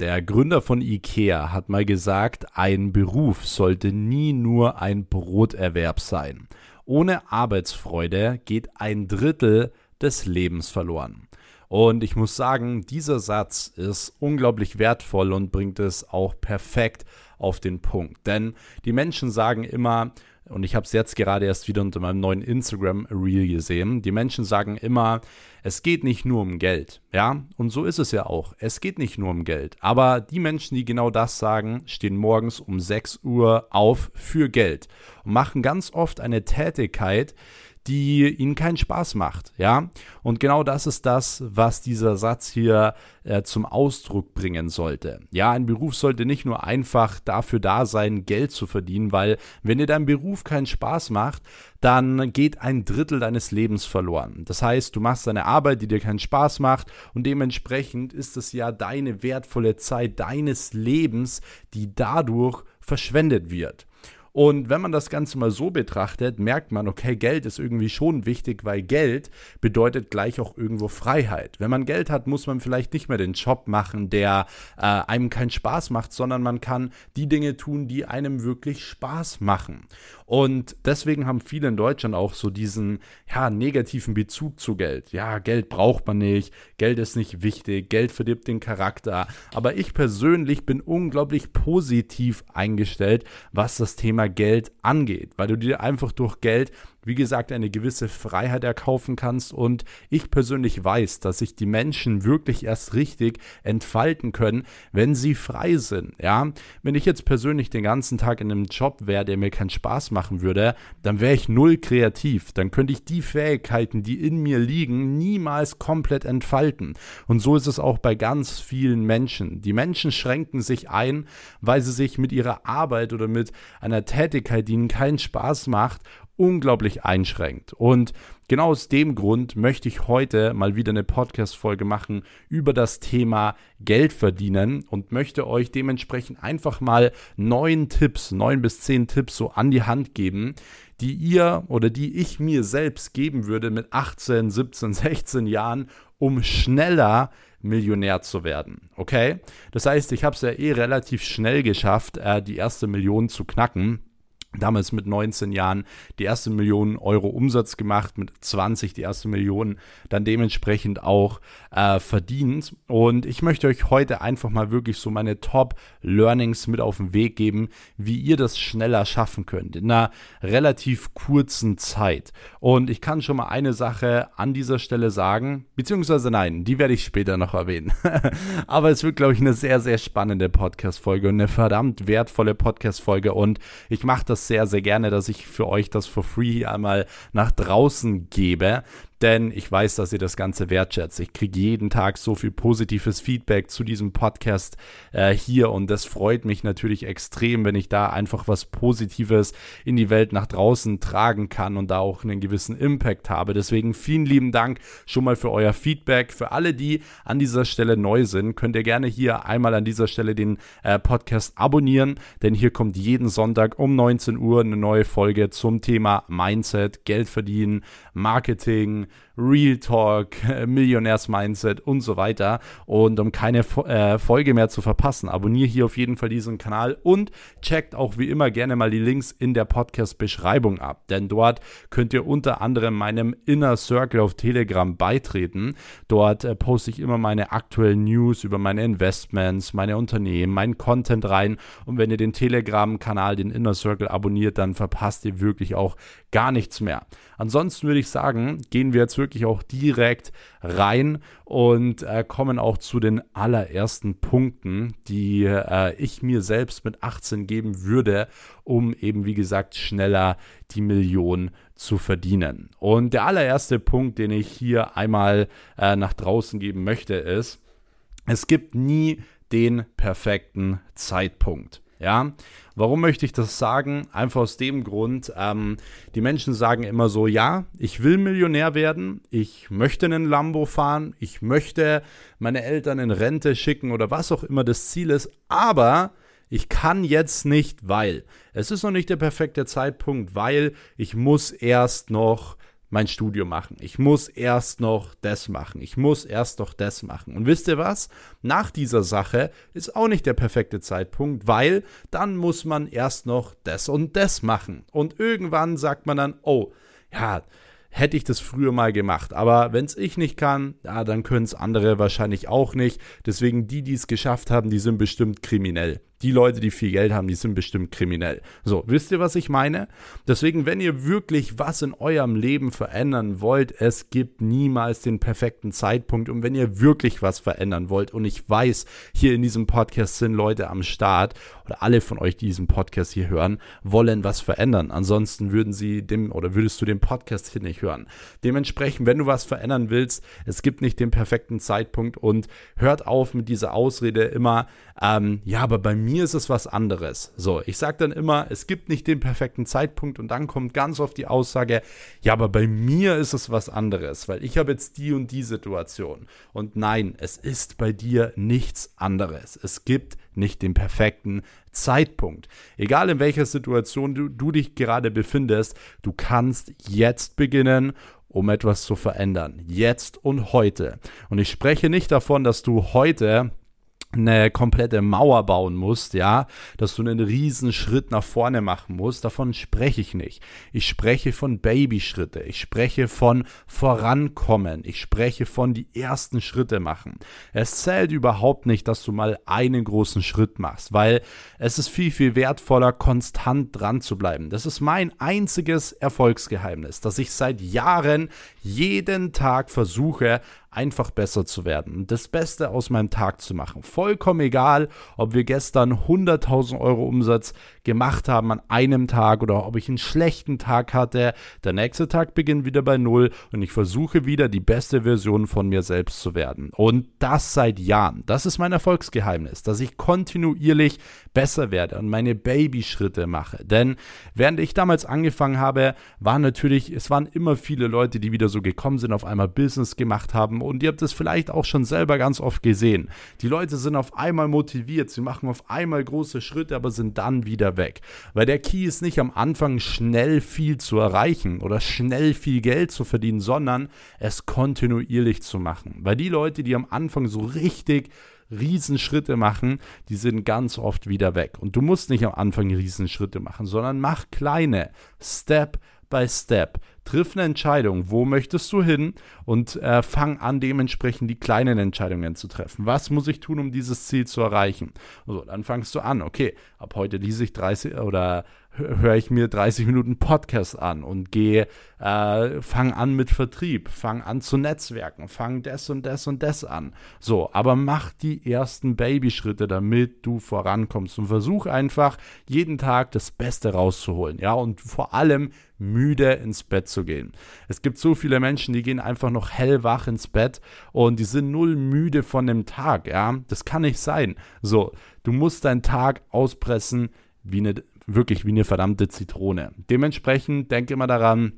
der Gründer von IKEA, hat mal gesagt, ein Beruf sollte nie nur ein Broterwerb sein. Ohne Arbeitsfreude geht ein Drittel des Lebens verloren. Und ich muss sagen, dieser Satz ist unglaublich wertvoll und bringt es auch perfekt auf den Punkt. Denn die Menschen sagen immer, und ich habe es jetzt gerade erst wieder unter meinem neuen Instagram Reel gesehen. Die Menschen sagen immer, es geht nicht nur um Geld. Ja, und so ist es ja auch. Es geht nicht nur um Geld. Aber die Menschen, die genau das sagen, stehen morgens um 6 Uhr auf für Geld und machen ganz oft eine Tätigkeit, die ihnen keinen Spaß macht, ja. Und genau das ist das, was dieser Satz hier äh, zum Ausdruck bringen sollte. Ja, ein Beruf sollte nicht nur einfach dafür da sein, Geld zu verdienen, weil wenn dir dein Beruf keinen Spaß macht, dann geht ein Drittel deines Lebens verloren. Das heißt, du machst eine Arbeit, die dir keinen Spaß macht und dementsprechend ist es ja deine wertvolle Zeit deines Lebens, die dadurch verschwendet wird. Und wenn man das Ganze mal so betrachtet, merkt man, okay, Geld ist irgendwie schon wichtig, weil Geld bedeutet gleich auch irgendwo Freiheit. Wenn man Geld hat, muss man vielleicht nicht mehr den Job machen, der äh, einem keinen Spaß macht, sondern man kann die Dinge tun, die einem wirklich Spaß machen. Und deswegen haben viele in Deutschland auch so diesen ja, negativen Bezug zu Geld. Ja, Geld braucht man nicht, Geld ist nicht wichtig, Geld verdirbt den Charakter. Aber ich persönlich bin unglaublich positiv eingestellt, was das Thema Geld angeht, weil du dir einfach durch Geld wie gesagt, eine gewisse Freiheit erkaufen kannst. Und ich persönlich weiß, dass sich die Menschen wirklich erst richtig entfalten können, wenn sie frei sind. Ja, wenn ich jetzt persönlich den ganzen Tag in einem Job wäre, der mir keinen Spaß machen würde, dann wäre ich null kreativ. Dann könnte ich die Fähigkeiten, die in mir liegen, niemals komplett entfalten. Und so ist es auch bei ganz vielen Menschen. Die Menschen schränken sich ein, weil sie sich mit ihrer Arbeit oder mit einer Tätigkeit, die ihnen keinen Spaß macht, unglaublich einschränkt. Und genau aus dem Grund möchte ich heute mal wieder eine Podcast-Folge machen über das Thema Geld verdienen und möchte euch dementsprechend einfach mal neun Tipps, neun bis zehn Tipps so an die Hand geben, die ihr oder die ich mir selbst geben würde mit 18, 17, 16 Jahren, um schneller Millionär zu werden. Okay? Das heißt, ich habe es ja eh relativ schnell geschafft, äh, die erste Million zu knacken damals mit 19 Jahren die erste Million Euro Umsatz gemacht, mit 20 die erste Million dann dementsprechend auch äh, verdient. Und ich möchte euch heute einfach mal wirklich so meine Top-Learnings mit auf den Weg geben, wie ihr das schneller schaffen könnt, in einer relativ kurzen Zeit. Und ich kann schon mal eine Sache an dieser Stelle sagen, beziehungsweise nein, die werde ich später noch erwähnen. Aber es wird, glaube ich, eine sehr, sehr spannende Podcast-Folge und eine verdammt wertvolle Podcast-Folge. Und ich mache das das sehr, sehr gerne, dass ich für euch das for free einmal nach draußen gebe denn ich weiß, dass ihr das Ganze wertschätzt. Ich kriege jeden Tag so viel positives Feedback zu diesem Podcast äh, hier und das freut mich natürlich extrem, wenn ich da einfach was Positives in die Welt nach draußen tragen kann und da auch einen gewissen Impact habe. Deswegen vielen lieben Dank schon mal für euer Feedback. Für alle, die an dieser Stelle neu sind, könnt ihr gerne hier einmal an dieser Stelle den äh, Podcast abonnieren, denn hier kommt jeden Sonntag um 19 Uhr eine neue Folge zum Thema Mindset, Geld verdienen, Marketing, Real Talk, Millionärs-Mindset und so weiter. Und um keine äh, Folge mehr zu verpassen, abonniere hier auf jeden Fall diesen Kanal und checkt auch wie immer gerne mal die Links in der Podcast-Beschreibung ab. Denn dort könnt ihr unter anderem meinem Inner Circle auf Telegram beitreten. Dort äh, poste ich immer meine aktuellen News über meine Investments, meine Unternehmen, meinen Content rein. Und wenn ihr den Telegram-Kanal, den Inner Circle abonniert, dann verpasst ihr wirklich auch gar nichts mehr. Ansonsten würde ich sagen, gehen wir jetzt wirklich auch direkt rein und äh, kommen auch zu den allerersten Punkten, die äh, ich mir selbst mit 18 geben würde, um eben, wie gesagt, schneller die Million zu verdienen. Und der allererste Punkt, den ich hier einmal äh, nach draußen geben möchte, ist, es gibt nie den perfekten Zeitpunkt. Ja, warum möchte ich das sagen? Einfach aus dem Grund, ähm, die Menschen sagen immer so, ja, ich will Millionär werden, ich möchte einen Lambo fahren, ich möchte meine Eltern in Rente schicken oder was auch immer das Ziel ist, aber ich kann jetzt nicht, weil es ist noch nicht der perfekte Zeitpunkt, weil ich muss erst noch mein Studium machen. Ich muss erst noch das machen. Ich muss erst noch das machen. Und wisst ihr was? Nach dieser Sache ist auch nicht der perfekte Zeitpunkt, weil dann muss man erst noch das und das machen. Und irgendwann sagt man dann, oh, ja, hätte ich das früher mal gemacht. Aber wenn es ich nicht kann, ja, dann können es andere wahrscheinlich auch nicht. Deswegen die, die es geschafft haben, die sind bestimmt kriminell die Leute, die viel Geld haben, die sind bestimmt kriminell. So, wisst ihr, was ich meine? Deswegen, wenn ihr wirklich was in eurem Leben verändern wollt, es gibt niemals den perfekten Zeitpunkt. Und wenn ihr wirklich was verändern wollt, und ich weiß, hier in diesem Podcast sind Leute am Start, oder alle von euch, die diesen Podcast hier hören, wollen was verändern. Ansonsten würden sie dem, oder würdest du den Podcast hier nicht hören. Dementsprechend, wenn du was verändern willst, es gibt nicht den perfekten Zeitpunkt und hört auf mit dieser Ausrede immer, ähm, ja, aber bei mir ist es was anderes. So, ich sage dann immer, es gibt nicht den perfekten Zeitpunkt und dann kommt ganz oft die Aussage, ja, aber bei mir ist es was anderes, weil ich habe jetzt die und die Situation. Und nein, es ist bei dir nichts anderes. Es gibt nicht den perfekten Zeitpunkt. Egal in welcher Situation du, du dich gerade befindest, du kannst jetzt beginnen um etwas zu verändern. Jetzt und heute. Und ich spreche nicht davon, dass du heute eine komplette Mauer bauen musst, ja, dass du einen riesen Schritt nach vorne machen musst, davon spreche ich nicht. Ich spreche von Babyschritte, ich spreche von vorankommen, ich spreche von die ersten Schritte machen. Es zählt überhaupt nicht, dass du mal einen großen Schritt machst, weil es ist viel, viel wertvoller, konstant dran zu bleiben. Das ist mein einziges Erfolgsgeheimnis, dass ich seit Jahren jeden Tag versuche, einfach besser zu werden und das Beste aus meinem Tag zu machen. Vollkommen egal, ob wir gestern 100.000 Euro Umsatz gemacht haben an einem Tag oder ob ich einen schlechten Tag hatte. Der nächste Tag beginnt wieder bei Null und ich versuche wieder die beste Version von mir selbst zu werden. Und das seit Jahren. Das ist mein Erfolgsgeheimnis, dass ich kontinuierlich besser werde und meine Babyschritte mache. Denn während ich damals angefangen habe, waren natürlich, es waren immer viele Leute, die wieder so gekommen sind, auf einmal Business gemacht haben und ihr habt es vielleicht auch schon selber ganz oft gesehen. Die Leute sind auf einmal motiviert, sie machen auf einmal große Schritte, aber sind dann wieder weg. Weil der Key ist nicht am Anfang schnell viel zu erreichen oder schnell viel Geld zu verdienen, sondern es kontinuierlich zu machen. Weil die Leute, die am Anfang so richtig Riesenschritte machen, die sind ganz oft wieder weg. Und du musst nicht am Anfang Riesenschritte machen, sondern mach kleine, Step by Step. Triff eine Entscheidung, wo möchtest du hin und äh, fang an, dementsprechend die kleinen Entscheidungen zu treffen. Was muss ich tun, um dieses Ziel zu erreichen? Also, dann fangst du an, okay, ab heute lese ich 30 oder höre ich mir 30 Minuten Podcast an und gehe, äh, fang an mit Vertrieb, fang an zu Netzwerken, fang das und das und das an. So, aber mach die ersten Babyschritte, damit du vorankommst und versuch einfach jeden Tag das Beste rauszuholen, ja, und vor allem müde ins Bett zu gehen. Es gibt so viele Menschen, die gehen einfach noch hellwach ins Bett und die sind null müde von dem Tag, ja. Das kann nicht sein. So, du musst deinen Tag auspressen wie eine wirklich wie eine verdammte Zitrone. Dementsprechend denke immer daran,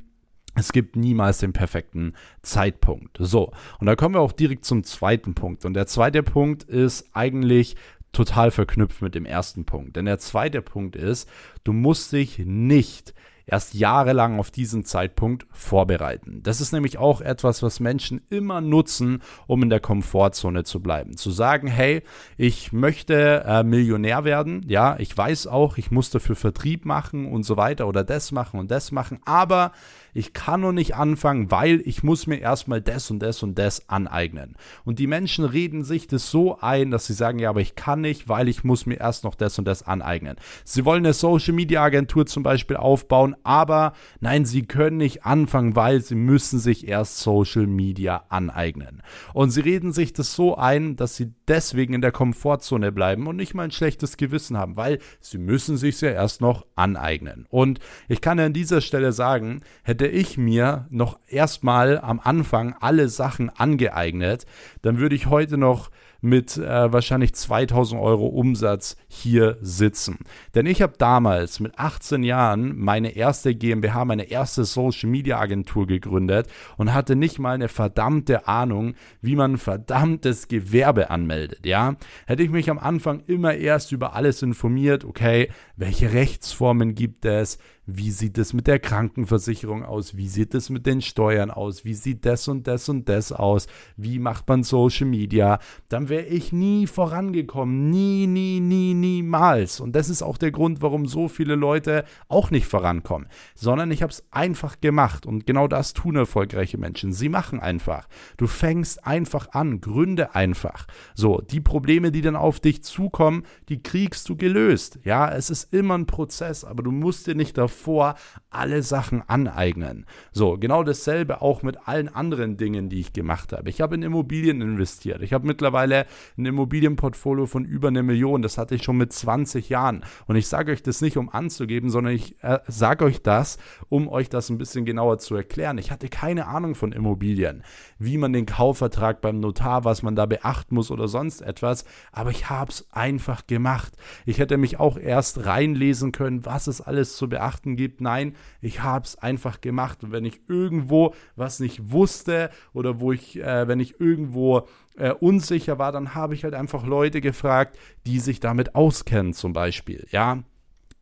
es gibt niemals den perfekten Zeitpunkt. So, und da kommen wir auch direkt zum zweiten Punkt. Und der zweite Punkt ist eigentlich total verknüpft mit dem ersten Punkt. Denn der zweite Punkt ist, du musst dich nicht erst jahrelang auf diesen Zeitpunkt vorbereiten. Das ist nämlich auch etwas, was Menschen immer nutzen, um in der Komfortzone zu bleiben. Zu sagen, hey, ich möchte äh, Millionär werden, ja, ich weiß auch, ich muss dafür Vertrieb machen und so weiter oder das machen und das machen, aber ich kann noch nicht anfangen, weil ich muss mir erstmal das und das und das aneignen. Und die Menschen reden sich das so ein, dass sie sagen, ja, aber ich kann nicht, weil ich muss mir erst noch das und das aneignen. Sie wollen eine Social Media Agentur zum Beispiel aufbauen, aber nein, sie können nicht anfangen, weil sie müssen sich erst Social Media aneignen. Und sie reden sich das so ein, dass sie deswegen in der Komfortzone bleiben und nicht mal ein schlechtes Gewissen haben, weil sie müssen sich ja erst noch aneignen. Und ich kann an dieser Stelle sagen, hätte hätte ich mir noch erstmal am Anfang alle Sachen angeeignet, dann würde ich heute noch mit äh, wahrscheinlich 2000 Euro Umsatz hier sitzen. Denn ich habe damals mit 18 Jahren meine erste GmbH, meine erste Social Media Agentur gegründet und hatte nicht mal eine verdammte Ahnung, wie man ein verdammtes Gewerbe anmeldet. Ja, hätte ich mich am Anfang immer erst über alles informiert. Okay, welche Rechtsformen gibt es? Wie sieht es mit der Krankenversicherung aus? Wie sieht es mit den Steuern aus? Wie sieht das und das und das aus? Wie macht man Social Media? Dann wäre ich nie vorangekommen. Nie, nie, nie, niemals. Und das ist auch der Grund, warum so viele Leute auch nicht vorankommen. Sondern ich habe es einfach gemacht. Und genau das tun erfolgreiche Menschen. Sie machen einfach. Du fängst einfach an. Gründe einfach. So, die Probleme, die dann auf dich zukommen, die kriegst du gelöst. Ja, es ist immer ein Prozess, aber du musst dir nicht davon davor alle Sachen aneignen. So, genau dasselbe auch mit allen anderen Dingen, die ich gemacht habe. Ich habe in Immobilien investiert. Ich habe mittlerweile ein Immobilienportfolio von über eine Million. Das hatte ich schon mit 20 Jahren. Und ich sage euch das nicht, um anzugeben, sondern ich äh, sage euch das, um euch das ein bisschen genauer zu erklären. Ich hatte keine Ahnung von Immobilien, wie man den Kaufvertrag beim Notar, was man da beachten muss oder sonst etwas. Aber ich habe es einfach gemacht. Ich hätte mich auch erst reinlesen können, was es alles zu beachten beachten gibt. Nein, ich habe es einfach gemacht. Und wenn ich irgendwo was nicht wusste oder wo ich, äh, wenn ich irgendwo äh, unsicher war, dann habe ich halt einfach Leute gefragt, die sich damit auskennen, zum Beispiel. Ja,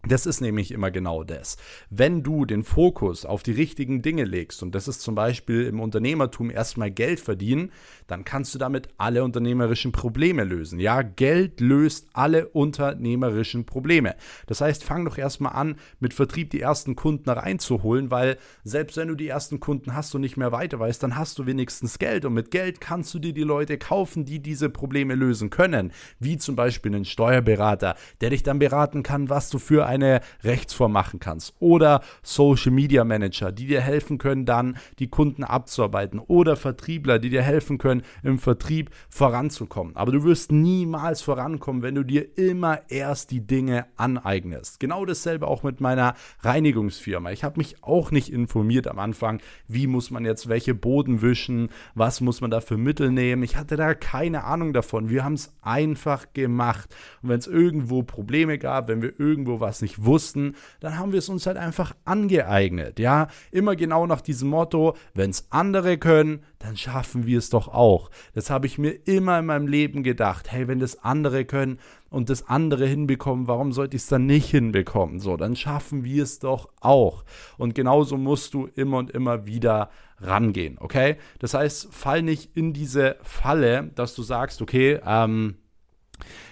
das ist nämlich immer genau das. Wenn du den Fokus auf die richtigen Dinge legst, und das ist zum Beispiel im Unternehmertum erstmal Geld verdienen, dann kannst du damit alle unternehmerischen Probleme lösen. Ja, Geld löst alle unternehmerischen Probleme. Das heißt, fang doch erstmal an, mit Vertrieb die ersten Kunden reinzuholen, weil selbst wenn du die ersten Kunden hast und nicht mehr weiter weißt, dann hast du wenigstens Geld. Und mit Geld kannst du dir die Leute kaufen, die diese Probleme lösen können. Wie zum Beispiel einen Steuerberater, der dich dann beraten kann, was du für eine Rechtsform machen kannst. Oder Social Media Manager, die dir helfen können, dann die Kunden abzuarbeiten. Oder Vertriebler, die dir helfen können, im Vertrieb voranzukommen. Aber du wirst niemals vorankommen, wenn du dir immer erst die Dinge aneignest. Genau dasselbe auch mit meiner Reinigungsfirma. Ich habe mich auch nicht informiert am Anfang, wie muss man jetzt welche Boden wischen, was muss man da für Mittel nehmen. Ich hatte da keine Ahnung davon. Wir haben es einfach gemacht. Und wenn es irgendwo Probleme gab, wenn wir irgendwo was nicht wussten, dann haben wir es uns halt einfach angeeignet. Ja, immer genau nach diesem Motto, wenn es andere können, dann schaffen wir es doch auch. Das habe ich mir immer in meinem Leben gedacht. Hey, wenn das andere können und das andere hinbekommen, warum sollte ich es dann nicht hinbekommen? So, dann schaffen wir es doch auch. Und genauso musst du immer und immer wieder rangehen, okay? Das heißt, fall nicht in diese Falle, dass du sagst, okay, ähm,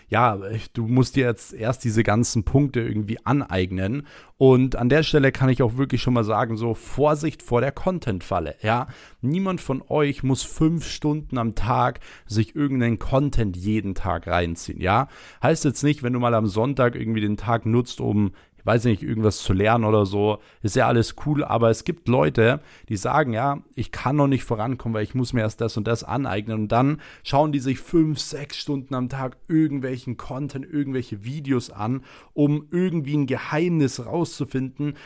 ja, du musst dir jetzt erst diese ganzen Punkte irgendwie aneignen. Und an der Stelle kann ich auch wirklich schon mal sagen, so Vorsicht vor der Content-Falle. Ja, niemand von euch muss fünf Stunden am Tag sich irgendeinen Content jeden Tag reinziehen. Ja, heißt jetzt nicht, wenn du mal am Sonntag irgendwie den Tag nutzt, um weiß nicht, irgendwas zu lernen oder so, ist ja alles cool, aber es gibt Leute, die sagen, ja, ich kann noch nicht vorankommen, weil ich muss mir erst das und das aneignen und dann schauen die sich fünf, sechs Stunden am Tag irgendwelchen Content, irgendwelche Videos an, um irgendwie ein Geheimnis rauszufinden,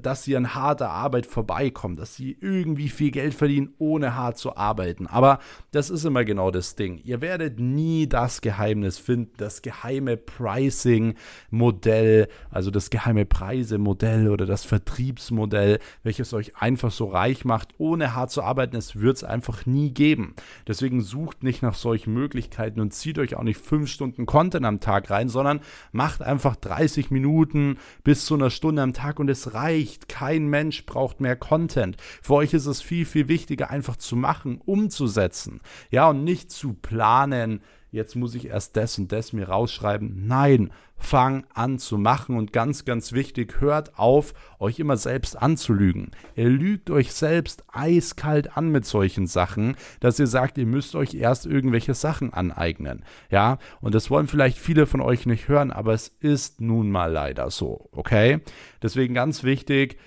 dass sie an harter Arbeit vorbeikommen, dass sie irgendwie viel Geld verdienen, ohne hart zu arbeiten. Aber das ist immer genau das Ding. Ihr werdet nie das Geheimnis finden, das geheime Pricing-Modell, also das geheime Preise-Modell oder das Vertriebsmodell, welches euch einfach so reich macht, ohne hart zu arbeiten. Es wird es einfach nie geben. Deswegen sucht nicht nach solchen Möglichkeiten und zieht euch auch nicht fünf Stunden Content am Tag rein, sondern macht einfach 30 Minuten bis zu einer Stunde am Tag und es reicht. Kein Mensch braucht mehr Content. Für euch ist es viel, viel wichtiger, einfach zu machen, umzusetzen. Ja, und nicht zu planen, jetzt muss ich erst das und das mir rausschreiben. Nein, fang an zu machen und ganz, ganz wichtig, hört auf, euch immer selbst anzulügen. Ihr lügt euch selbst eiskalt an mit solchen Sachen, dass ihr sagt, ihr müsst euch erst irgendwelche Sachen aneignen. Ja, und das wollen vielleicht viele von euch nicht hören, aber es ist nun mal leider so, okay? Deswegen ganz wichtig,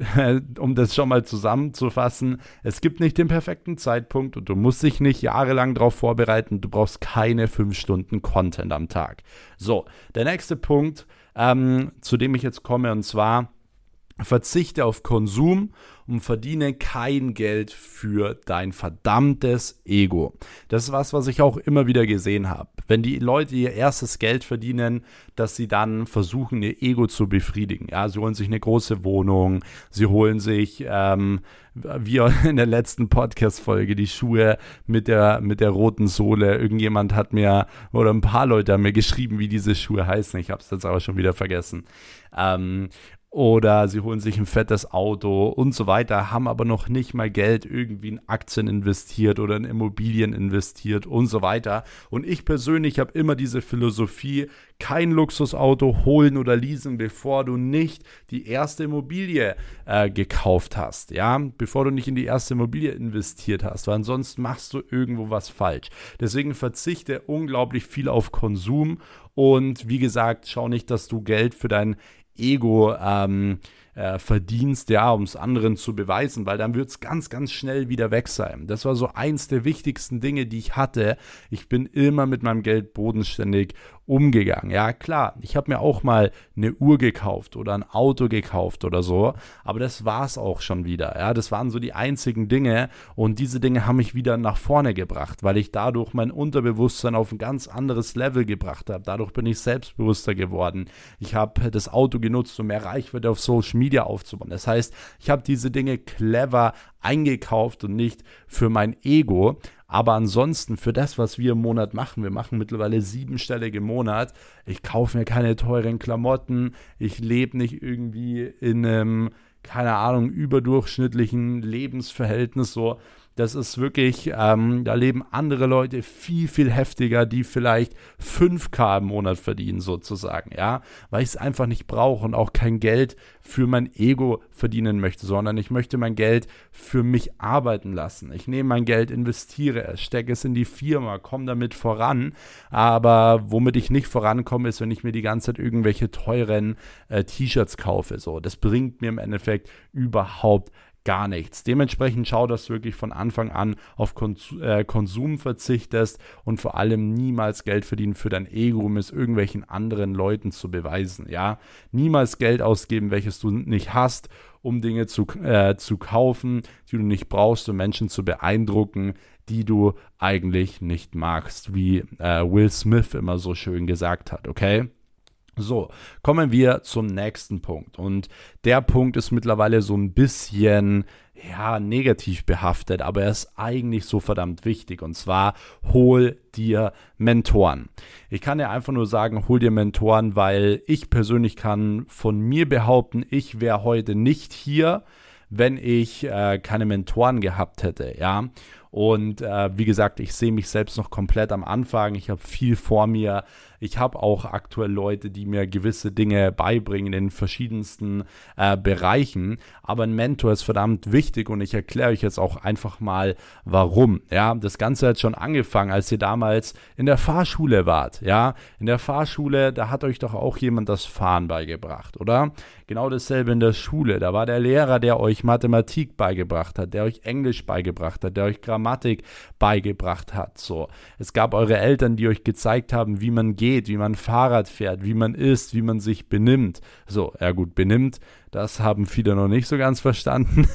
um das schon mal zusammenzufassen, es gibt nicht den perfekten Zeitpunkt und du musst dich nicht jahrelang darauf vorbereiten. Du brauchst keine fünf Stunden Content am Tag. So, der nächste Punkt, ähm, zu dem ich jetzt komme, und zwar Verzichte auf Konsum und verdiene kein Geld für dein verdammtes Ego. Das ist was, was ich auch immer wieder gesehen habe. Wenn die Leute ihr erstes Geld verdienen, dass sie dann versuchen, ihr Ego zu befriedigen. Ja, sie holen sich eine große Wohnung, sie holen sich, ähm, wie in der letzten Podcast-Folge, die Schuhe mit der, mit der roten Sohle. Irgendjemand hat mir, oder ein paar Leute haben mir geschrieben, wie diese Schuhe heißen. Ich habe es jetzt aber schon wieder vergessen. Ähm, oder sie holen sich ein fettes Auto und so weiter, haben aber noch nicht mal Geld irgendwie in Aktien investiert oder in Immobilien investiert und so weiter. Und ich persönlich habe immer diese Philosophie, kein Luxusauto holen oder leasen, bevor du nicht die erste Immobilie äh, gekauft hast, ja, bevor du nicht in die erste Immobilie investiert hast, weil ansonsten machst du irgendwo was falsch. Deswegen verzichte unglaublich viel auf Konsum und wie gesagt, schau nicht, dass du Geld für dein Ego ähm, äh, verdienst, ja, um es anderen zu beweisen, weil dann wird es ganz, ganz schnell wieder weg sein. Das war so eins der wichtigsten Dinge, die ich hatte. Ich bin immer mit meinem Geld bodenständig umgegangen. Ja, klar, ich habe mir auch mal eine Uhr gekauft oder ein Auto gekauft oder so, aber das war es auch schon wieder. Ja, das waren so die einzigen Dinge und diese Dinge haben mich wieder nach vorne gebracht, weil ich dadurch mein Unterbewusstsein auf ein ganz anderes Level gebracht habe. Dadurch bin ich selbstbewusster geworden. Ich habe das Auto genutzt, um mehr Reichweite auf Social Media aufzubauen. Das heißt, ich habe diese Dinge clever eingekauft und nicht für mein Ego. Aber ansonsten für das, was wir im Monat machen, wir machen mittlerweile siebenstellige im Monat. Ich kaufe mir keine teuren Klamotten. Ich lebe nicht irgendwie in einem, keine Ahnung, überdurchschnittlichen Lebensverhältnis so. Das ist wirklich, ähm, da leben andere Leute viel, viel heftiger, die vielleicht 5K im Monat verdienen, sozusagen, ja, weil ich es einfach nicht brauche und auch kein Geld für mein Ego verdienen möchte, sondern ich möchte mein Geld für mich arbeiten lassen. Ich nehme mein Geld, investiere es, stecke es in die Firma, komme damit voran, aber womit ich nicht vorankomme, ist, wenn ich mir die ganze Zeit irgendwelche teuren äh, T-Shirts kaufe. So, das bringt mir im Endeffekt überhaupt gar nichts. Dementsprechend schau, dass du wirklich von Anfang an auf äh, Konsum verzichtest und vor allem niemals Geld verdienen für dein Ego, um es irgendwelchen anderen Leuten zu beweisen. Ja, niemals Geld ausgeben, welches du nicht hast, um Dinge zu, äh, zu kaufen, die du nicht brauchst, um Menschen zu beeindrucken, die du eigentlich nicht magst, wie äh, Will Smith immer so schön gesagt hat. Okay? So, kommen wir zum nächsten Punkt. Und der Punkt ist mittlerweile so ein bisschen, ja, negativ behaftet, aber er ist eigentlich so verdammt wichtig. Und zwar, hol dir Mentoren. Ich kann dir einfach nur sagen, hol dir Mentoren, weil ich persönlich kann von mir behaupten, ich wäre heute nicht hier, wenn ich äh, keine Mentoren gehabt hätte, ja. Und äh, wie gesagt, ich sehe mich selbst noch komplett am Anfang. Ich habe viel vor mir. Ich habe auch aktuell Leute, die mir gewisse Dinge beibringen in verschiedensten äh, Bereichen. Aber ein Mentor ist verdammt wichtig und ich erkläre euch jetzt auch einfach mal, warum. Ja, das Ganze hat schon angefangen, als ihr damals in der Fahrschule wart. Ja, in der Fahrschule, da hat euch doch auch jemand das Fahren beigebracht, oder? Genau dasselbe in der Schule. Da war der Lehrer, der euch Mathematik beigebracht hat, der euch Englisch beigebracht hat, der euch Grammatik beigebracht hat. So, es gab eure Eltern, die euch gezeigt haben, wie man geht wie man Fahrrad fährt, wie man isst, wie man sich benimmt. So, ja gut, benimmt, das haben viele noch nicht so ganz verstanden.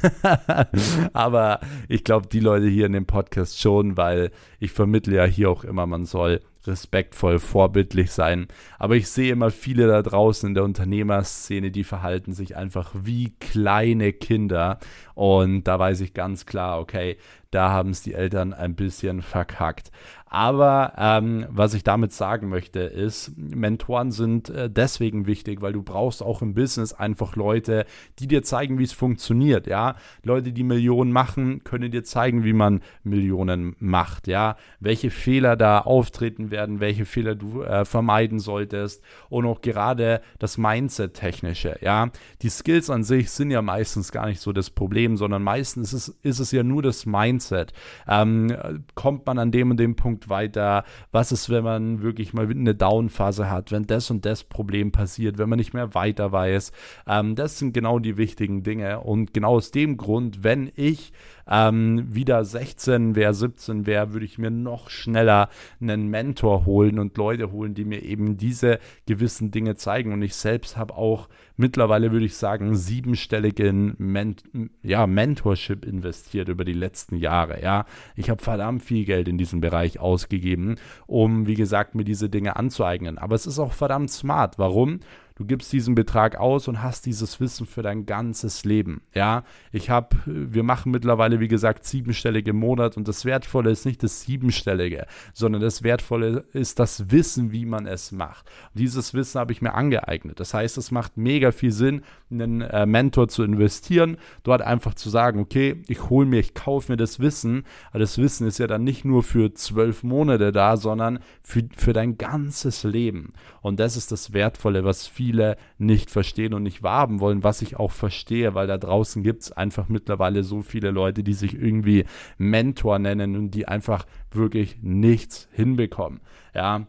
Aber ich glaube, die Leute hier in dem Podcast schon, weil ich vermittle ja hier auch immer, man soll respektvoll, vorbildlich sein. Aber ich sehe immer viele da draußen in der Unternehmerszene, die verhalten sich einfach wie kleine Kinder. Und da weiß ich ganz klar, okay, da haben es die Eltern ein bisschen verkackt. Aber ähm, was ich damit sagen möchte, ist, Mentoren sind äh, deswegen wichtig, weil du brauchst auch im Business einfach Leute, die dir zeigen, wie es funktioniert. Ja, Leute, die Millionen machen, können dir zeigen, wie man Millionen macht. Ja, welche Fehler da auftreten werden, welche Fehler du äh, vermeiden solltest und auch gerade das Mindset-technische. Ja, die Skills an sich sind ja meistens gar nicht so das Problem, sondern meistens ist es, ist es ja nur das Mindset. Ähm, kommt man an dem und dem Punkt weiter? Was ist, wenn man wirklich mal eine Down-Phase hat, wenn das und das Problem passiert, wenn man nicht mehr weiter weiß? Ähm, das sind genau die wichtigen Dinge. Und genau aus dem Grund, wenn ich ähm, wieder 16 wäre, 17 wäre, würde ich mir noch schneller einen Mentor holen und Leute holen, die mir eben diese gewissen Dinge zeigen. Und ich selbst habe auch mittlerweile, würde ich sagen, siebenstelligen Men ja, Mentorship investiert über die letzten Jahre. Ja, ich habe verdammt viel Geld in diesem Bereich ausgegeben, um, wie gesagt, mir diese Dinge anzueignen. Aber es ist auch verdammt smart. Warum? Du gibst diesen Betrag aus und hast dieses Wissen für dein ganzes Leben. Ja, ich habe, wir machen mittlerweile, wie gesagt, siebenstellige im Monat und das Wertvolle ist nicht das Siebenstellige, sondern das Wertvolle ist das Wissen, wie man es macht. Und dieses Wissen habe ich mir angeeignet. Das heißt, es macht mega viel Sinn, in einen äh, Mentor zu investieren, dort einfach zu sagen, okay, ich hole mir, ich kaufe mir das Wissen, aber das Wissen ist ja dann nicht nur für zwölf Monate da, sondern für, für dein ganzes Leben. Und das ist das Wertvolle, was viele viele nicht verstehen und nicht wahrhaben wollen, was ich auch verstehe, weil da draußen gibt es einfach mittlerweile so viele Leute, die sich irgendwie Mentor nennen und die einfach wirklich nichts hinbekommen. Ja,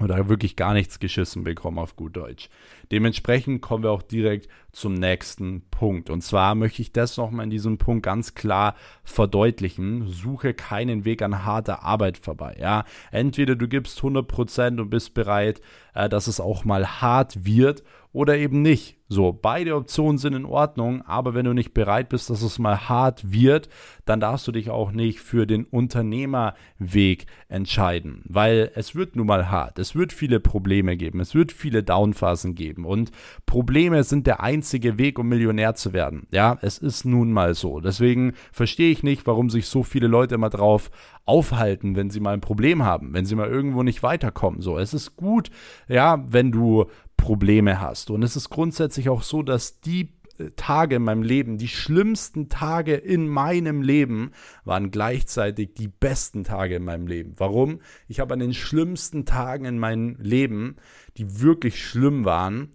oder wirklich gar nichts geschissen bekommen auf gut Deutsch. Dementsprechend kommen wir auch direkt zum nächsten Punkt. Und zwar möchte ich das nochmal in diesem Punkt ganz klar verdeutlichen. Suche keinen Weg an harter Arbeit vorbei. Ja, entweder du gibst 100% und bist bereit, äh, dass es auch mal hart wird oder eben nicht. So, beide Optionen sind in Ordnung, aber wenn du nicht bereit bist, dass es mal hart wird, dann darfst du dich auch nicht für den Unternehmerweg entscheiden, weil es wird nun mal hart. Es wird viele Probleme geben, es wird viele Downphasen geben und Probleme sind der einzige Weg, um Millionär zu werden. Ja, es ist nun mal so. Deswegen verstehe ich nicht, warum sich so viele Leute immer drauf aufhalten, wenn sie mal ein Problem haben, wenn sie mal irgendwo nicht weiterkommen. So, es ist gut, ja, wenn du Probleme hast. Und es ist grundsätzlich auch so, dass die äh, Tage in meinem Leben, die schlimmsten Tage in meinem Leben waren gleichzeitig die besten Tage in meinem Leben. Warum? Ich habe an den schlimmsten Tagen in meinem Leben, die wirklich schlimm waren,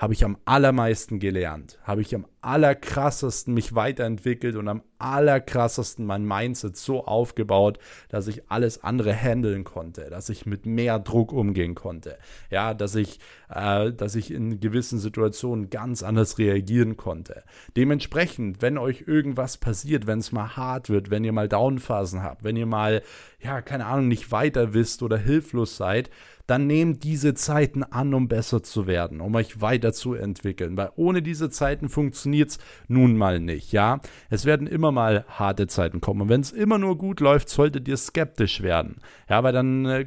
habe ich am allermeisten gelernt, habe ich am allerkrassesten mich weiterentwickelt und am allerkrassesten mein Mindset so aufgebaut, dass ich alles andere handeln konnte, dass ich mit mehr Druck umgehen konnte, ja, dass ich, äh, dass ich in gewissen Situationen ganz anders reagieren konnte. Dementsprechend, wenn euch irgendwas passiert, wenn es mal hart wird, wenn ihr mal Downphasen habt, wenn ihr mal, ja, keine Ahnung, nicht weiter wisst oder hilflos seid, dann nehmt diese Zeiten an, um besser zu werden, um euch weiterzuentwickeln, weil ohne diese Zeiten funktioniert es nun mal nicht, ja. Es werden immer mal harte Zeiten kommen. Und wenn es immer nur gut läuft, solltet ihr skeptisch werden. Ja, weil dann äh,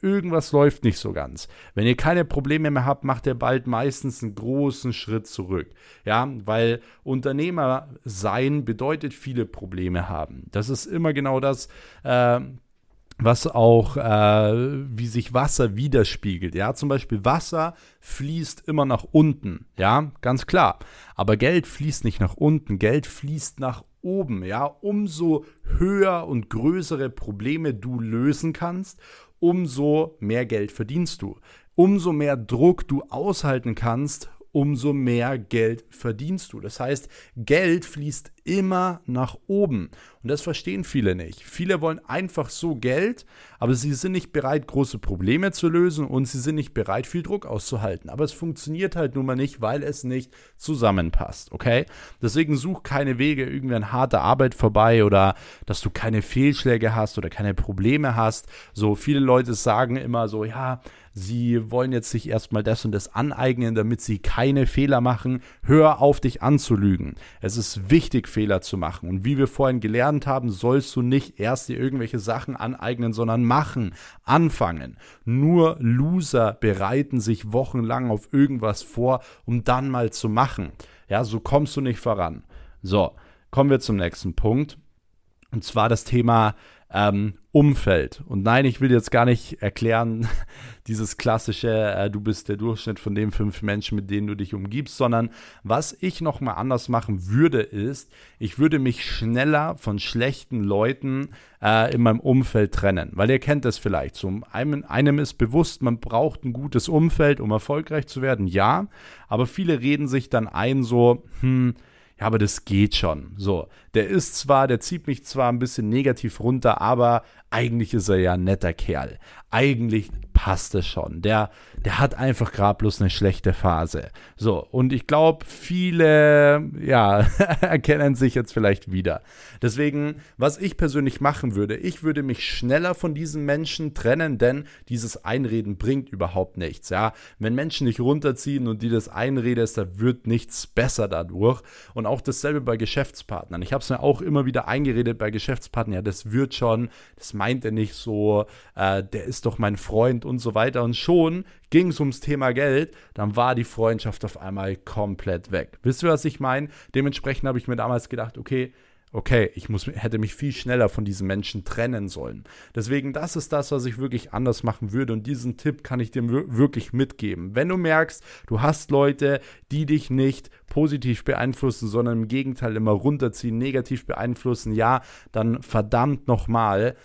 irgendwas läuft nicht so ganz. Wenn ihr keine Probleme mehr habt, macht ihr bald meistens einen großen Schritt zurück. Ja, weil Unternehmer sein bedeutet viele Probleme haben. Das ist immer genau das, äh, was auch, äh, wie sich Wasser widerspiegelt. Ja, zum Beispiel Wasser fließt immer nach unten. Ja, ganz klar. Aber Geld fließt nicht nach unten. Geld fließt nach oben. Ja, umso höher und größere Probleme du lösen kannst, umso mehr Geld verdienst du. Umso mehr Druck du aushalten kannst, umso mehr Geld verdienst du. Das heißt, Geld fließt immer nach oben. Und das verstehen viele nicht. Viele wollen einfach so Geld, aber sie sind nicht bereit, große Probleme zu lösen und sie sind nicht bereit, viel Druck auszuhalten. Aber es funktioniert halt nun mal nicht, weil es nicht zusammenpasst, okay? Deswegen such keine Wege irgendwie an harter Arbeit vorbei oder dass du keine Fehlschläge hast oder keine Probleme hast. So viele Leute sagen immer so, ja, sie wollen jetzt sich erstmal das und das aneignen, damit sie keine Fehler machen. Hör auf, dich anzulügen. Es ist wichtig, Fehler zu machen. Und wie wir vorhin gelernt haben, sollst du nicht erst dir irgendwelche Sachen aneignen, sondern machen, anfangen. Nur Loser bereiten sich wochenlang auf irgendwas vor, um dann mal zu machen. Ja, so kommst du nicht voran. So, kommen wir zum nächsten Punkt. Und zwar das Thema ähm, Umfeld. Und nein, ich will jetzt gar nicht erklären, dieses klassische, äh, du bist der Durchschnitt von den fünf Menschen, mit denen du dich umgibst, sondern was ich nochmal anders machen würde, ist, ich würde mich schneller von schlechten Leuten äh, in meinem Umfeld trennen. Weil ihr kennt das vielleicht. So, einem, einem ist bewusst, man braucht ein gutes Umfeld, um erfolgreich zu werden, ja. Aber viele reden sich dann ein, so, hm, ja, aber das geht schon. So, der ist zwar, der zieht mich zwar ein bisschen negativ runter, aber eigentlich ist er ja ein netter Kerl. Eigentlich passt es schon. Der, der hat einfach gerade bloß eine schlechte Phase. So, und ich glaube, viele, ja, erkennen sich jetzt vielleicht wieder. Deswegen, was ich persönlich machen würde, ich würde mich schneller von diesen Menschen trennen, denn dieses Einreden bringt überhaupt nichts. Ja, wenn Menschen dich runterziehen und die das einredest, da wird nichts besser dadurch. Und auch dasselbe bei Geschäftspartnern. Ich habe es mir auch immer wieder eingeredet bei Geschäftspartnern, ja, das wird schon, das meint er nicht so, äh, der ist doch mein Freund und so weiter. Und schon ging es ums Thema Geld, dann war die Freundschaft auf einmal komplett weg. Wisst ihr, was ich meine? Dementsprechend habe ich mir damals gedacht, okay, okay, ich muss, hätte mich viel schneller von diesen Menschen trennen sollen. Deswegen, das ist das, was ich wirklich anders machen würde. Und diesen Tipp kann ich dir wirklich mitgeben. Wenn du merkst, du hast Leute, die dich nicht positiv beeinflussen, sondern im Gegenteil immer runterziehen, negativ beeinflussen, ja, dann verdammt nochmal,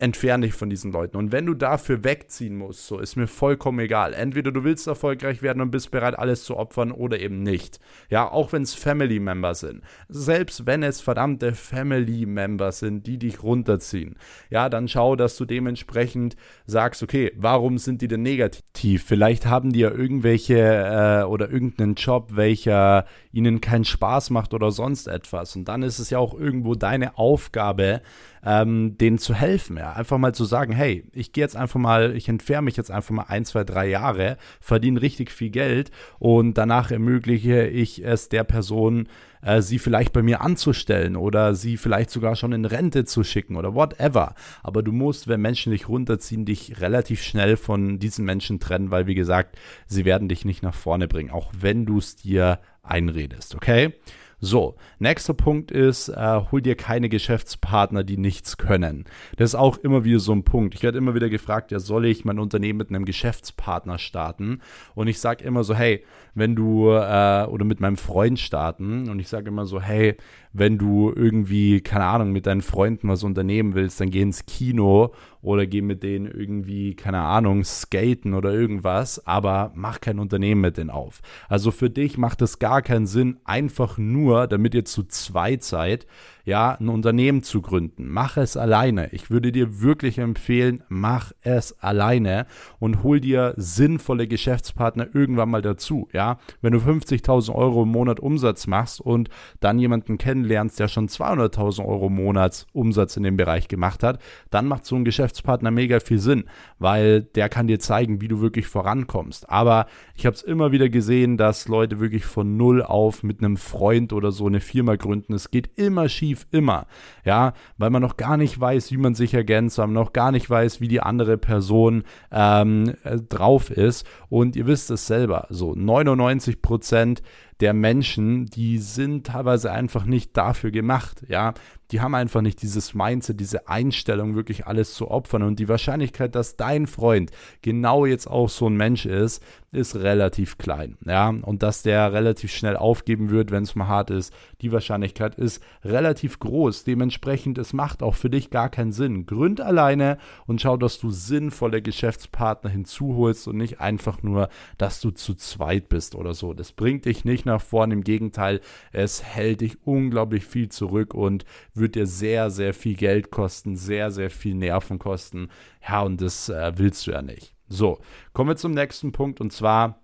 entferne dich von diesen Leuten. Und wenn du dafür wegziehen musst, so ist mir vollkommen egal. Entweder du willst erfolgreich werden und bist bereit, alles zu opfern oder eben nicht. Ja, auch wenn es Family Member sind. Selbst wenn es verdammte Family Member sind, die dich runterziehen. Ja, dann schau, dass du dementsprechend sagst, okay, warum sind die denn negativ? Vielleicht haben die ja irgendwelche äh, oder irgendeinen Job, welcher ihnen keinen Spaß macht oder sonst etwas. Und dann ist es ja auch irgendwo deine Aufgabe, ähm, denen zu helfen. Ja? Einfach mal zu sagen, hey, ich gehe jetzt einfach mal, ich entferne mich jetzt einfach mal ein, zwei, drei Jahre, verdiene richtig viel Geld und danach ermögliche ich es der Person, äh, sie vielleicht bei mir anzustellen oder sie vielleicht sogar schon in Rente zu schicken oder whatever. Aber du musst, wenn Menschen dich runterziehen, dich relativ schnell von diesen Menschen trennen, weil wie gesagt, sie werden dich nicht nach vorne bringen, auch wenn du es dir einredest, okay? So, nächster Punkt ist, äh, hol dir keine Geschäftspartner, die nichts können. Das ist auch immer wieder so ein Punkt. Ich werde immer wieder gefragt, ja, soll ich mein Unternehmen mit einem Geschäftspartner starten? Und ich sage immer so, hey, wenn du, äh, oder mit meinem Freund starten, und ich sage immer so, hey, wenn du irgendwie, keine Ahnung, mit deinen Freunden was unternehmen willst, dann geh ins Kino oder geh mit denen irgendwie, keine Ahnung, skaten oder irgendwas, aber mach kein Unternehmen mit denen auf. Also für dich macht es gar keinen Sinn, einfach nur, damit ihr zu zweit seid, ja, ein Unternehmen zu gründen. Mach es alleine. Ich würde dir wirklich empfehlen, mach es alleine und hol dir sinnvolle Geschäftspartner irgendwann mal dazu, ja. Wenn du 50.000 Euro im Monat Umsatz machst und dann jemanden kennenlernst, der schon 200.000 Euro Monats Umsatz in dem Bereich gemacht hat, dann macht so ein Geschäftspartner mega viel Sinn, weil der kann dir zeigen, wie du wirklich vorankommst. Aber ich habe es immer wieder gesehen, dass Leute wirklich von null auf mit einem Freund oder so eine Firma gründen. Es geht immer schief lief immer. Ja, weil man noch gar nicht weiß, wie man sich ergänzt, weil man noch gar nicht weiß, wie die andere Person ähm, äh, drauf ist. Und ihr wisst es selber, so 99 Prozent der Menschen, die sind teilweise einfach nicht dafür gemacht. Ja, die haben einfach nicht dieses Mindset, diese Einstellung, wirklich alles zu opfern. Und die Wahrscheinlichkeit, dass dein Freund genau jetzt auch so ein Mensch ist, ist relativ klein. Ja, und dass der relativ schnell aufgeben wird, wenn es mal hart ist, die Wahrscheinlichkeit ist relativ groß. Dementsprechend, es macht auch für dich gar keinen Sinn. Gründ alleine und schau, dass du sinnvolle Geschäftspartner hinzuholst und nicht einfach nur, dass du zu zweit bist oder so. Das bringt dich nicht nach vorne. Im Gegenteil, es hält dich unglaublich viel zurück und wird dir sehr, sehr viel Geld kosten, sehr, sehr viel Nerven kosten. Ja, und das äh, willst du ja nicht. So, kommen wir zum nächsten Punkt und zwar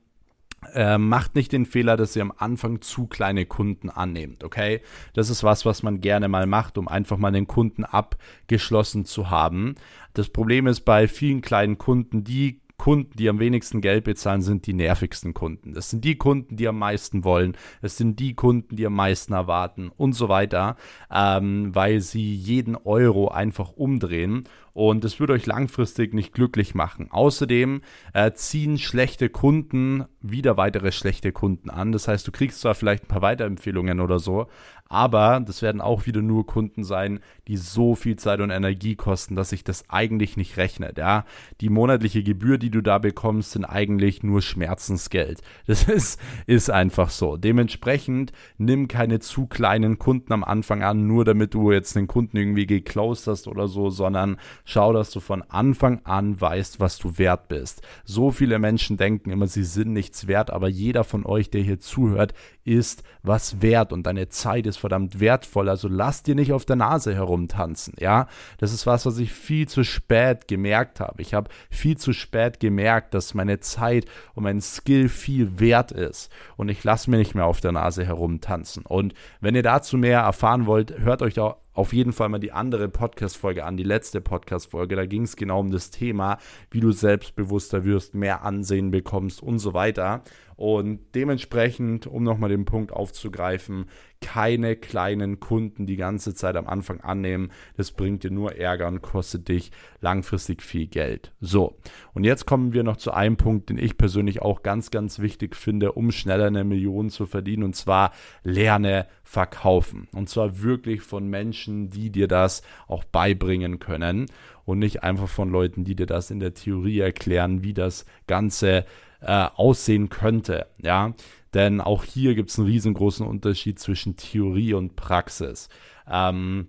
äh, macht nicht den Fehler, dass ihr am Anfang zu kleine Kunden annehmt, okay? Das ist was, was man gerne mal macht, um einfach mal den Kunden abgeschlossen zu haben. Das Problem ist bei vielen kleinen Kunden, die Kunden, die am wenigsten Geld bezahlen, sind die nervigsten Kunden. Das sind die Kunden, die am meisten wollen. Es sind die Kunden, die am meisten erwarten und so weiter, ähm, weil sie jeden Euro einfach umdrehen und es wird euch langfristig nicht glücklich machen. Außerdem äh, ziehen schlechte Kunden wieder weitere schlechte Kunden an. Das heißt, du kriegst zwar vielleicht ein paar Weiterempfehlungen oder so, aber das werden auch wieder nur Kunden sein, die so viel Zeit und Energie kosten, dass sich das eigentlich nicht rechnet. Ja? Die monatliche Gebühr, die du da bekommst, sind eigentlich nur Schmerzensgeld. Das ist, ist einfach so. Dementsprechend nimm keine zu kleinen Kunden am Anfang an, nur damit du jetzt den Kunden irgendwie geclosed hast oder so, sondern Schau, dass du von Anfang an weißt, was du wert bist. So viele Menschen denken immer, sie sind nichts wert, aber jeder von euch, der hier zuhört, ist was wert und deine Zeit ist verdammt wertvoll. Also lass dir nicht auf der Nase herumtanzen, ja? Das ist was, was ich viel zu spät gemerkt habe. Ich habe viel zu spät gemerkt, dass meine Zeit und mein Skill viel wert ist und ich lasse mir nicht mehr auf der Nase herumtanzen. Und wenn ihr dazu mehr erfahren wollt, hört euch auch auf jeden Fall mal die andere Podcast-Folge an, die letzte Podcast-Folge. Da ging es genau um das Thema, wie du selbstbewusster wirst, mehr Ansehen bekommst und so weiter. Und dementsprechend, um nochmal den Punkt aufzugreifen, keine kleinen Kunden die ganze Zeit am Anfang annehmen. Das bringt dir nur Ärger und kostet dich langfristig viel Geld. So, und jetzt kommen wir noch zu einem Punkt, den ich persönlich auch ganz, ganz wichtig finde, um schneller eine Million zu verdienen. Und zwar lerne verkaufen. Und zwar wirklich von Menschen, die dir das auch beibringen können und nicht einfach von Leuten, die dir das in der Theorie erklären, wie das Ganze äh, aussehen könnte. Ja, denn auch hier gibt es einen riesengroßen Unterschied zwischen Theorie und Praxis. Ähm,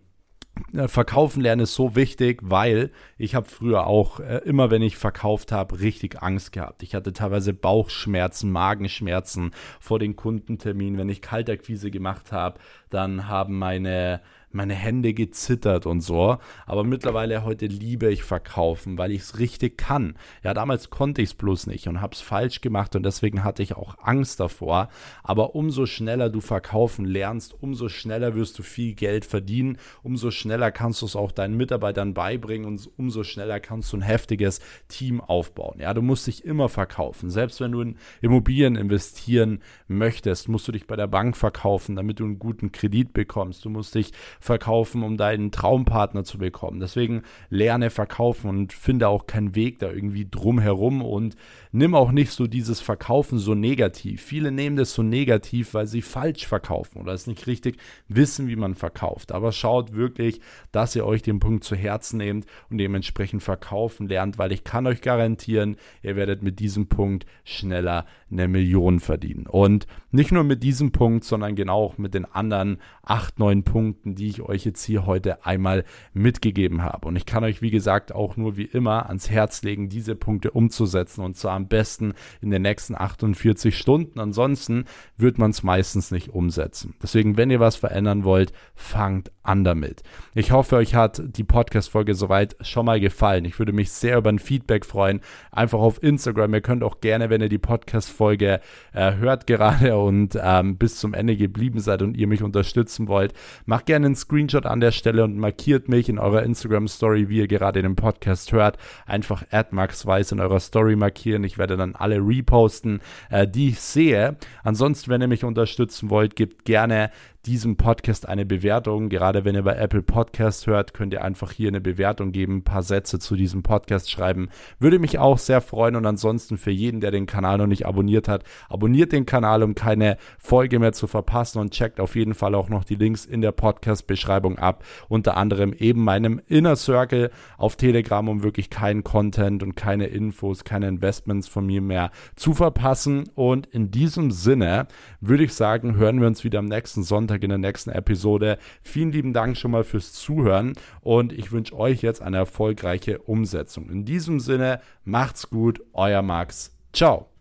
äh, Verkaufen lernen ist so wichtig, weil ich habe früher auch äh, immer, wenn ich verkauft habe, richtig Angst gehabt. Ich hatte teilweise Bauchschmerzen, Magenschmerzen vor den Kundenterminen. Wenn ich Kaltakquise gemacht habe, dann haben meine meine Hände gezittert und so. Aber mittlerweile heute liebe ich verkaufen, weil ich es richtig kann. Ja, damals konnte ich es bloß nicht und habe es falsch gemacht und deswegen hatte ich auch Angst davor. Aber umso schneller du verkaufen lernst, umso schneller wirst du viel Geld verdienen, umso schneller kannst du es auch deinen Mitarbeitern beibringen und umso schneller kannst du ein heftiges Team aufbauen. Ja, du musst dich immer verkaufen. Selbst wenn du in Immobilien investieren möchtest, musst du dich bei der Bank verkaufen, damit du einen guten Kredit bekommst. Du musst dich verkaufen, um deinen Traumpartner zu bekommen. Deswegen lerne verkaufen und finde auch keinen Weg da irgendwie drum herum und nimm auch nicht so dieses Verkaufen so negativ. Viele nehmen das so negativ, weil sie falsch verkaufen oder es nicht richtig wissen, wie man verkauft. Aber schaut wirklich, dass ihr euch den Punkt zu Herzen nehmt und dementsprechend verkaufen lernt, weil ich kann euch garantieren, ihr werdet mit diesem Punkt schneller eine Million verdienen. Und nicht nur mit diesem Punkt, sondern genau auch mit den anderen acht, neun Punkten, die ich euch jetzt hier heute einmal mitgegeben habe. Und ich kann euch, wie gesagt, auch nur wie immer ans Herz legen, diese Punkte umzusetzen und zwar am besten in den nächsten 48 Stunden. Ansonsten wird man es meistens nicht umsetzen. Deswegen, wenn ihr was verändern wollt, fangt an damit. Ich hoffe, euch hat die Podcast-Folge soweit schon mal gefallen. Ich würde mich sehr über ein Feedback freuen. Einfach auf Instagram. Ihr könnt auch gerne, wenn ihr die Podcast-Folge äh, hört gerade und ähm, bis zum Ende geblieben seid und ihr mich unterstützen wollt, macht gerne einen Screenshot an der Stelle und markiert mich in eurer Instagram-Story, wie ihr gerade den Podcast hört. Einfach @maxweiss in eurer Story markieren. Ich werde dann alle reposten, äh, die ich sehe. Ansonsten, wenn ihr mich unterstützen wollt, gebt gerne diesem Podcast eine Bewertung. Gerade wenn ihr bei Apple Podcast hört, könnt ihr einfach hier eine Bewertung geben, ein paar Sätze zu diesem Podcast schreiben. Würde mich auch sehr freuen und ansonsten für jeden, der den Kanal noch nicht abonniert hat, abonniert den Kanal, um keine Folge mehr zu verpassen und checkt auf jeden Fall auch noch die Links in der Podcast-Beschreibung ab. Unter anderem eben meinem Inner Circle auf Telegram, um wirklich keinen Content und keine Infos, keine Investments von mir mehr zu verpassen. Und in diesem Sinne würde ich sagen, hören wir uns wieder am nächsten Sonntag in der nächsten Episode. Vielen lieben Dank schon mal fürs Zuhören und ich wünsche euch jetzt eine erfolgreiche Umsetzung. In diesem Sinne, macht's gut, euer Max. Ciao.